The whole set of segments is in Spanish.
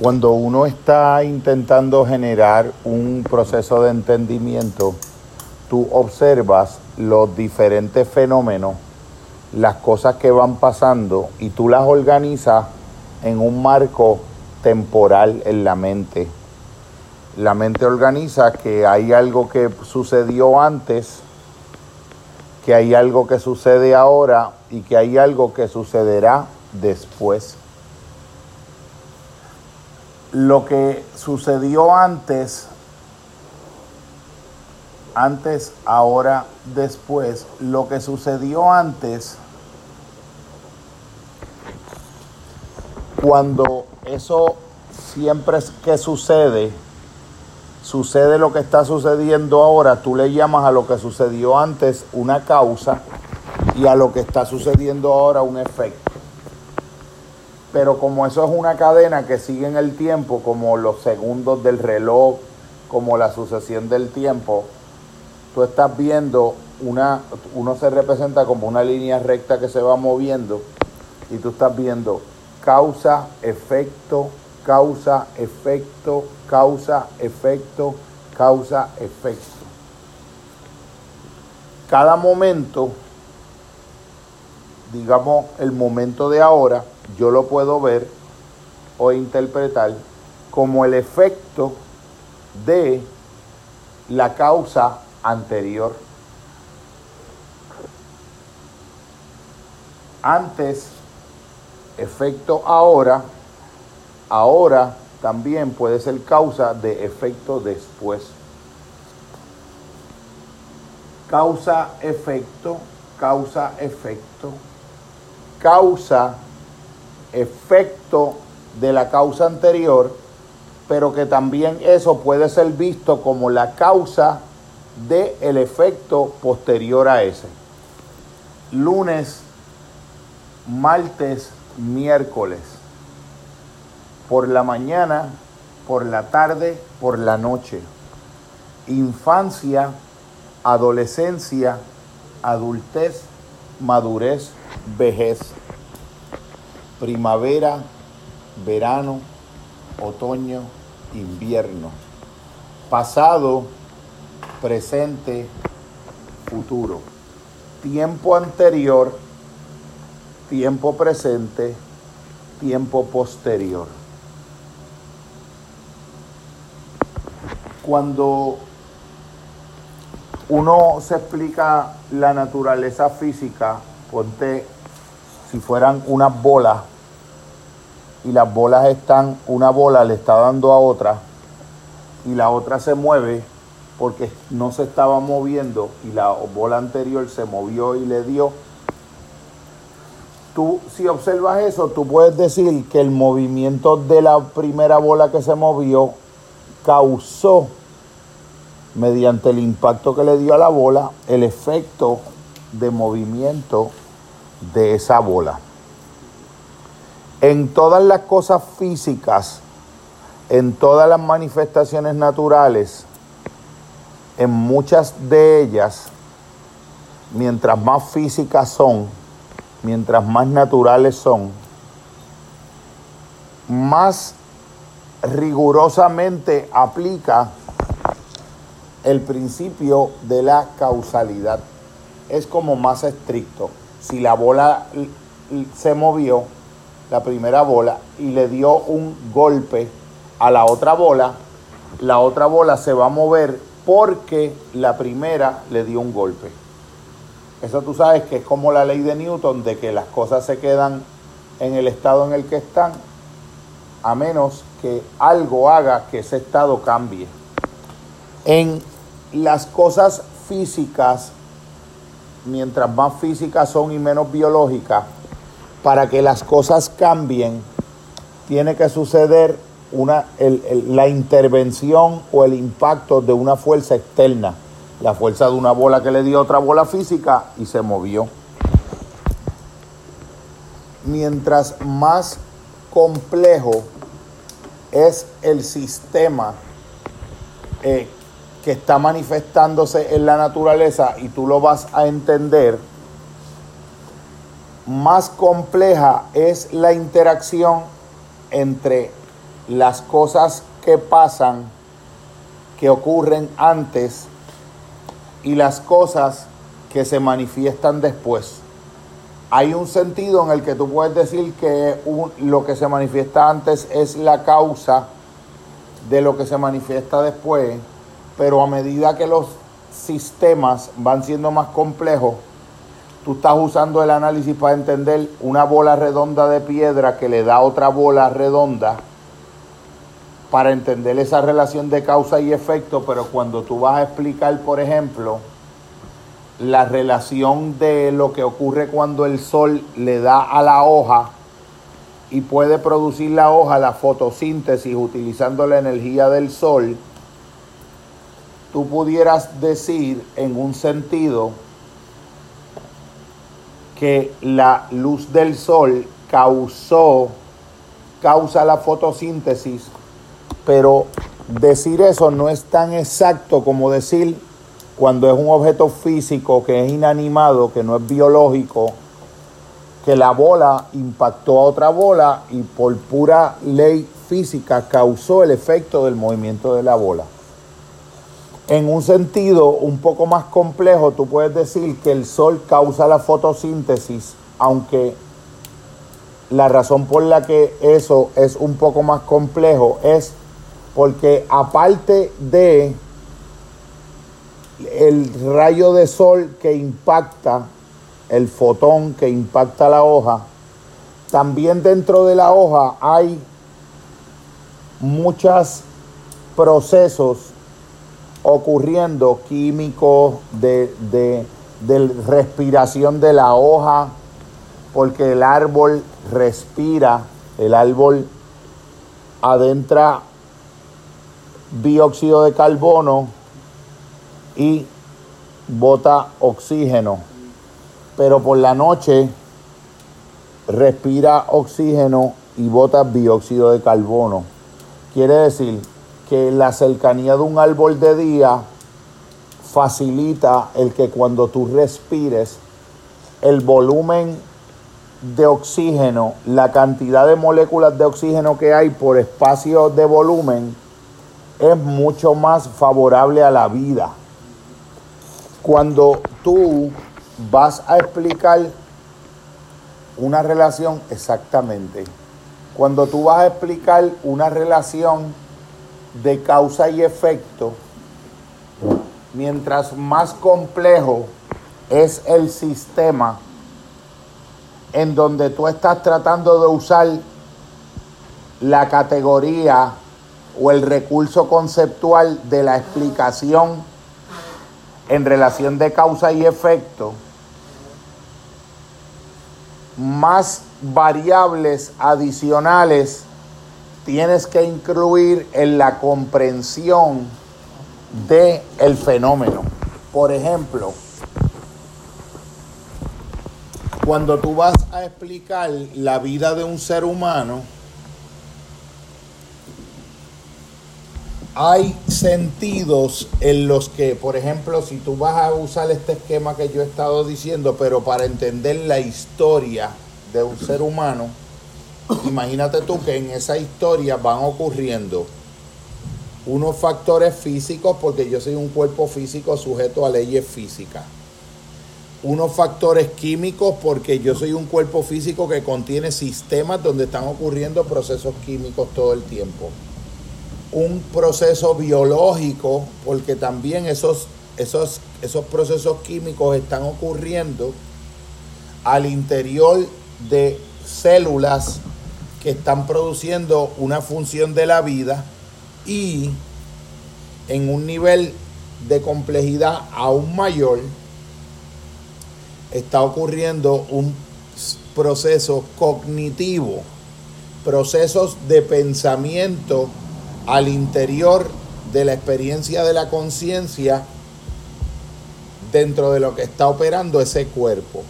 Cuando uno está intentando generar un proceso de entendimiento, tú observas los diferentes fenómenos, las cosas que van pasando y tú las organizas en un marco temporal en la mente. La mente organiza que hay algo que sucedió antes, que hay algo que sucede ahora y que hay algo que sucederá después lo que sucedió antes, antes, ahora, después, lo que sucedió antes, cuando eso siempre es que sucede, sucede lo que está sucediendo ahora, tú le llamas a lo que sucedió antes una causa y a lo que está sucediendo ahora un efecto pero como eso es una cadena que sigue en el tiempo, como los segundos del reloj, como la sucesión del tiempo, tú estás viendo una, uno se representa como una línea recta que se va moviendo y tú estás viendo causa, efecto, causa, efecto, causa, efecto, causa, efecto. Cada momento, digamos el momento de ahora, yo lo puedo ver o interpretar como el efecto de la causa anterior. Antes, efecto ahora, ahora también puede ser causa de efecto después. Causa, efecto, causa, efecto, causa, efecto de la causa anterior, pero que también eso puede ser visto como la causa del el efecto posterior a ese. Lunes, martes, miércoles. Por la mañana, por la tarde, por la noche. Infancia, adolescencia, adultez, madurez, vejez primavera, verano, otoño, invierno, pasado, presente, futuro, tiempo anterior, tiempo presente, tiempo posterior. Cuando uno se explica la naturaleza física, ponte si fueran unas bolas y las bolas están, una bola le está dando a otra y la otra se mueve porque no se estaba moviendo y la bola anterior se movió y le dio. Tú, si observas eso, tú puedes decir que el movimiento de la primera bola que se movió causó, mediante el impacto que le dio a la bola, el efecto de movimiento de esa bola. En todas las cosas físicas, en todas las manifestaciones naturales, en muchas de ellas, mientras más físicas son, mientras más naturales son, más rigurosamente aplica el principio de la causalidad. Es como más estricto si la bola se movió, la primera bola, y le dio un golpe a la otra bola, la otra bola se va a mover porque la primera le dio un golpe. Eso tú sabes que es como la ley de Newton de que las cosas se quedan en el estado en el que están, a menos que algo haga que ese estado cambie. En las cosas físicas mientras más físicas son y menos biológicas, para que las cosas cambien, tiene que suceder una, la intervención o el impacto de una fuerza externa, la fuerza de una bola que le dio otra bola física y se movió. Mientras más complejo es el sistema eh, que está manifestándose en la naturaleza y tú lo vas a entender, más compleja es la interacción entre las cosas que pasan, que ocurren antes y las cosas que se manifiestan después. Hay un sentido en el que tú puedes decir que lo que se manifiesta antes es la causa de lo que se manifiesta después, pero a medida que los sistemas van siendo más complejos, tú estás usando el análisis para entender una bola redonda de piedra que le da otra bola redonda para entender esa relación de causa y efecto, pero cuando tú vas a explicar, por ejemplo, la relación de lo que ocurre cuando el sol le da a la hoja y puede producir la hoja la fotosíntesis utilizando la energía del sol, tú pudieras decir en un sentido que la luz del sol causó, causa la fotosíntesis, pero decir eso no es tan exacto como decir cuando es un objeto físico que es inanimado, que no es biológico, que la bola impactó a otra bola y por pura ley física causó el efecto del movimiento de la bola. En un sentido un poco más complejo, tú puedes decir que el sol causa la fotosíntesis, aunque la razón por la que eso es un poco más complejo es porque aparte de el rayo de sol que impacta, el fotón que impacta la hoja, también dentro de la hoja hay muchos procesos ocurriendo químicos de, de, de, respiración de la hoja, porque el árbol respira, el árbol adentra dióxido de carbono y bota oxígeno, pero por la noche respira oxígeno y bota dióxido de carbono. Quiere decir que la cercanía de un árbol de día facilita el que cuando tú respires, el volumen de oxígeno, la cantidad de moléculas de oxígeno que hay por espacio de volumen, es mucho más favorable a la vida. Cuando tú vas a explicar una relación exactamente, cuando tú vas a explicar una relación de causa y efecto, mientras más complejo es el sistema en donde tú estás tratando de usar la categoría o el recurso conceptual de la explicación en relación de causa y efecto, más variables adicionales tienes que incluir en la comprensión del el fenómeno. Por ejemplo, cuando tú vas a explicar la vida de un ser humano, hay sentidos en los que, por ejemplo, si tú vas a usar este esquema que yo he estado diciendo, pero para entender la historia de un ser humano, imagínate tú que en esa historia van ocurriendo unos factores físicos, porque yo soy un cuerpo físico sujeto a leyes físicas. Unos factores químicos, porque yo soy un cuerpo físico que contiene sistemas donde están ocurriendo procesos químicos todo el tiempo. Un proceso biológico, porque también esos, esos, esos procesos químicos están ocurriendo al interior de células que están produciendo una función de la vida y en un nivel de complejidad aún mayor está ocurriendo un proceso cognitivo, procesos de pensamiento al interior de la experiencia de la conciencia dentro de lo que está operando ese cuerpo.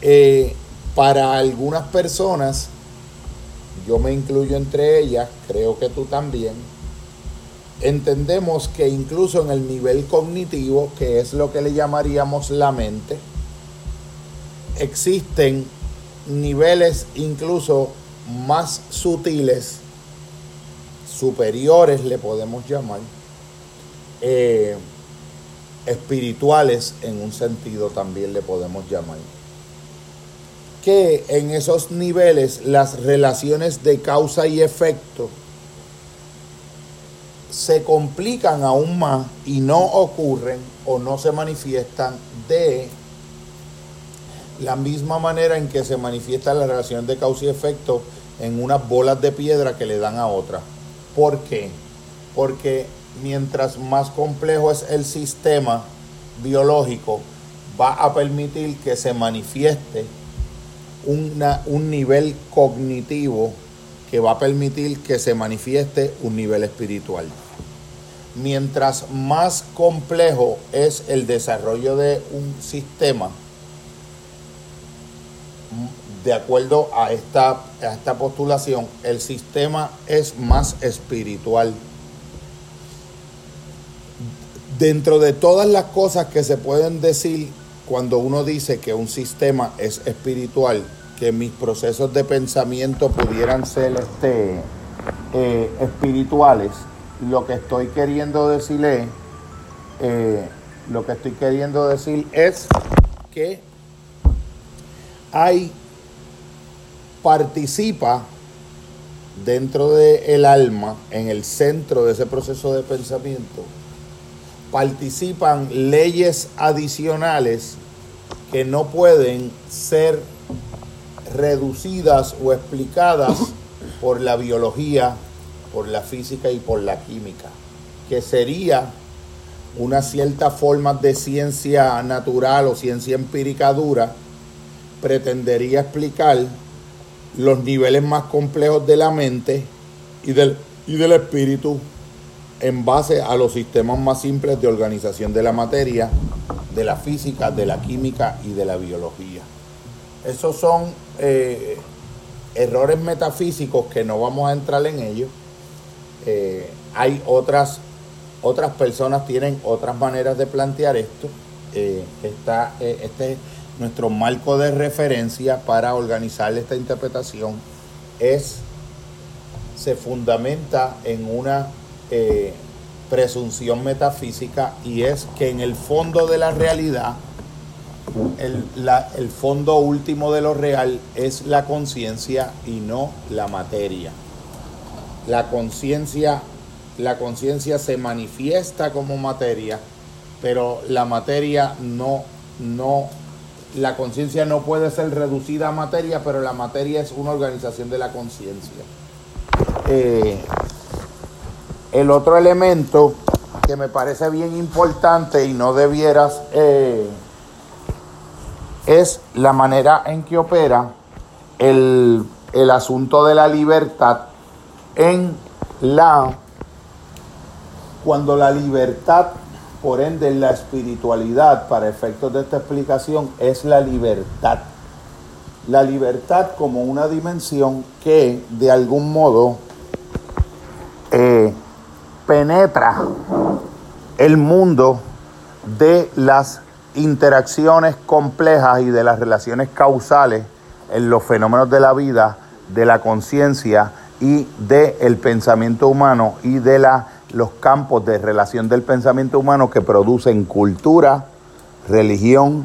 Eh, para algunas personas yo me incluyo entre ellas, creo que tú también, entendemos que incluso en el nivel cognitivo, que es lo que le llamaríamos la mente, existen niveles incluso más sutiles superiores, le podemos llamar, eh, espirituales en un sentido también le podemos llamar. Que en esos niveles las relaciones de causa y efecto se complican aún más y no ocurren o no se manifiestan de la misma manera en que se manifiesta la relación de causa y efecto en unas bolas de piedra que le dan a otra. ¿Por qué? Porque mientras más complejo es el sistema biológico, va a permitir que se manifieste un nivel cognitivo que va a permitir que se manifieste un nivel espiritual. Mientras más complejo es el desarrollo de un sistema, de acuerdo a esta, a esta postulación, el sistema es más espiritual. Dentro de todas las cosas que se pueden decir cuando uno dice que un sistema es espiritual, que mis procesos de pensamiento pudieran ser este, eh, espirituales, lo que estoy queriendo decirle, eh, lo que estoy queriendo decir es que hay participa dentro del alma, en el centro de ese proceso de pensamiento, participan leyes adicionales que no pueden ser reducidas o explicadas por la biología, por la física y por la química, que sería una cierta forma de ciencia natural o ciencia empírica dura, pretendería explicar los niveles más complejos de la mente y del, y del espíritu en base a los sistemas más simples de organización de la materia, de la física, de la química y de la biología. Esos son eh, errores metafísicos que no vamos a entrar en ellos. Eh, hay otras, otras personas tienen otras maneras de plantear esto. Eh, está, este nuestro marco de referencia para organizar esta interpretación es, se fundamenta en una presunción metafísica y es que en el fondo de la realidad, el, el fondo último de lo real es la conciencia y no la materia. La conciencia la conciencia se manifiesta como materia, pero la materia no, no la conciencia no puede ser reducida a materia, pero la materia es una organización de la conciencia. Eh, el otro elemento que me parece bien importante y no debieras eh, es la manera en que opera el, el asunto de la libertad en la cuando la libertad por ende, la espiritualidad, para efectos de esta explicación, es la libertad. La libertad como una dimensión que de algún modo eh, penetra el mundo de las interacciones complejas y de las relaciones causales en los fenómenos de la vida, de la conciencia y del pensamiento humano y de la los campos de relación del pensamiento humano que producen cultura, religión,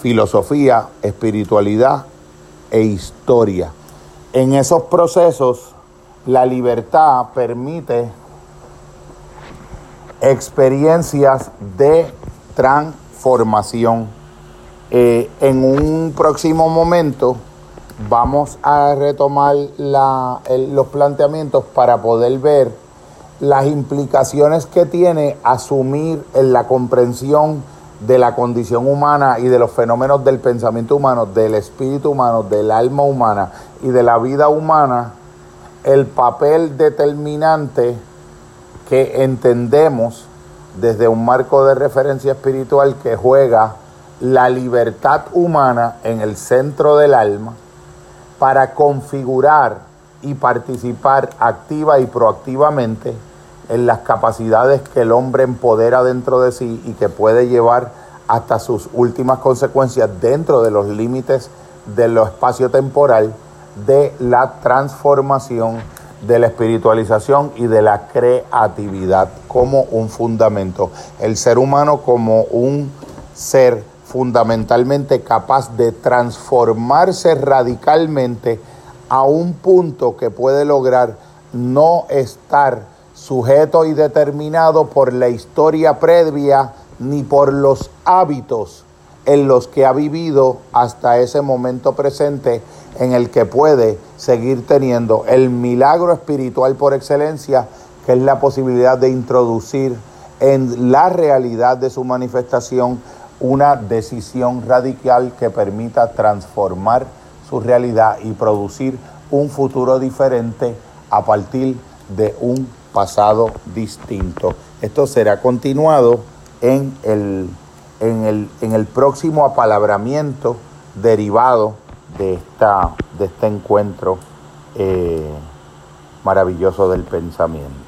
filosofía, espiritualidad e historia. En esos procesos, la libertad permite experiencias de transformación. Eh, en un próximo momento vamos a retomar los planteamientos para poder ver las implicaciones que tiene asumir en la comprensión de la condición humana y de los fenómenos del pensamiento humano, del espíritu humano, del alma humana y de la vida humana, el papel determinante que entendemos desde un marco de referencia espiritual que juega la libertad humana en el centro del alma para configurar y participar activa y proactivamente en las capacidades que el hombre empodera dentro de sí y que puede llevar hasta sus últimas consecuencias dentro de los límites de lo espacio temporal de la transformación de la espiritualización y de la creatividad como un fundamento. El ser humano como un ser fundamentalmente capaz de transformarse radicalmente a un punto que puede lograr no estar sujeto y determinado por la historia previa ni por los hábitos en los que ha vivido hasta ese momento presente en el que puede seguir teniendo el milagro espiritual por excelencia, que es la posibilidad de introducir en la realidad de su manifestación una decisión radical que permita transformar su realidad y producir un futuro diferente a partir de un pasado distinto. Esto será continuado en el, en el, en el próximo apalabramiento derivado de, esta, de este encuentro eh, maravilloso del pensamiento.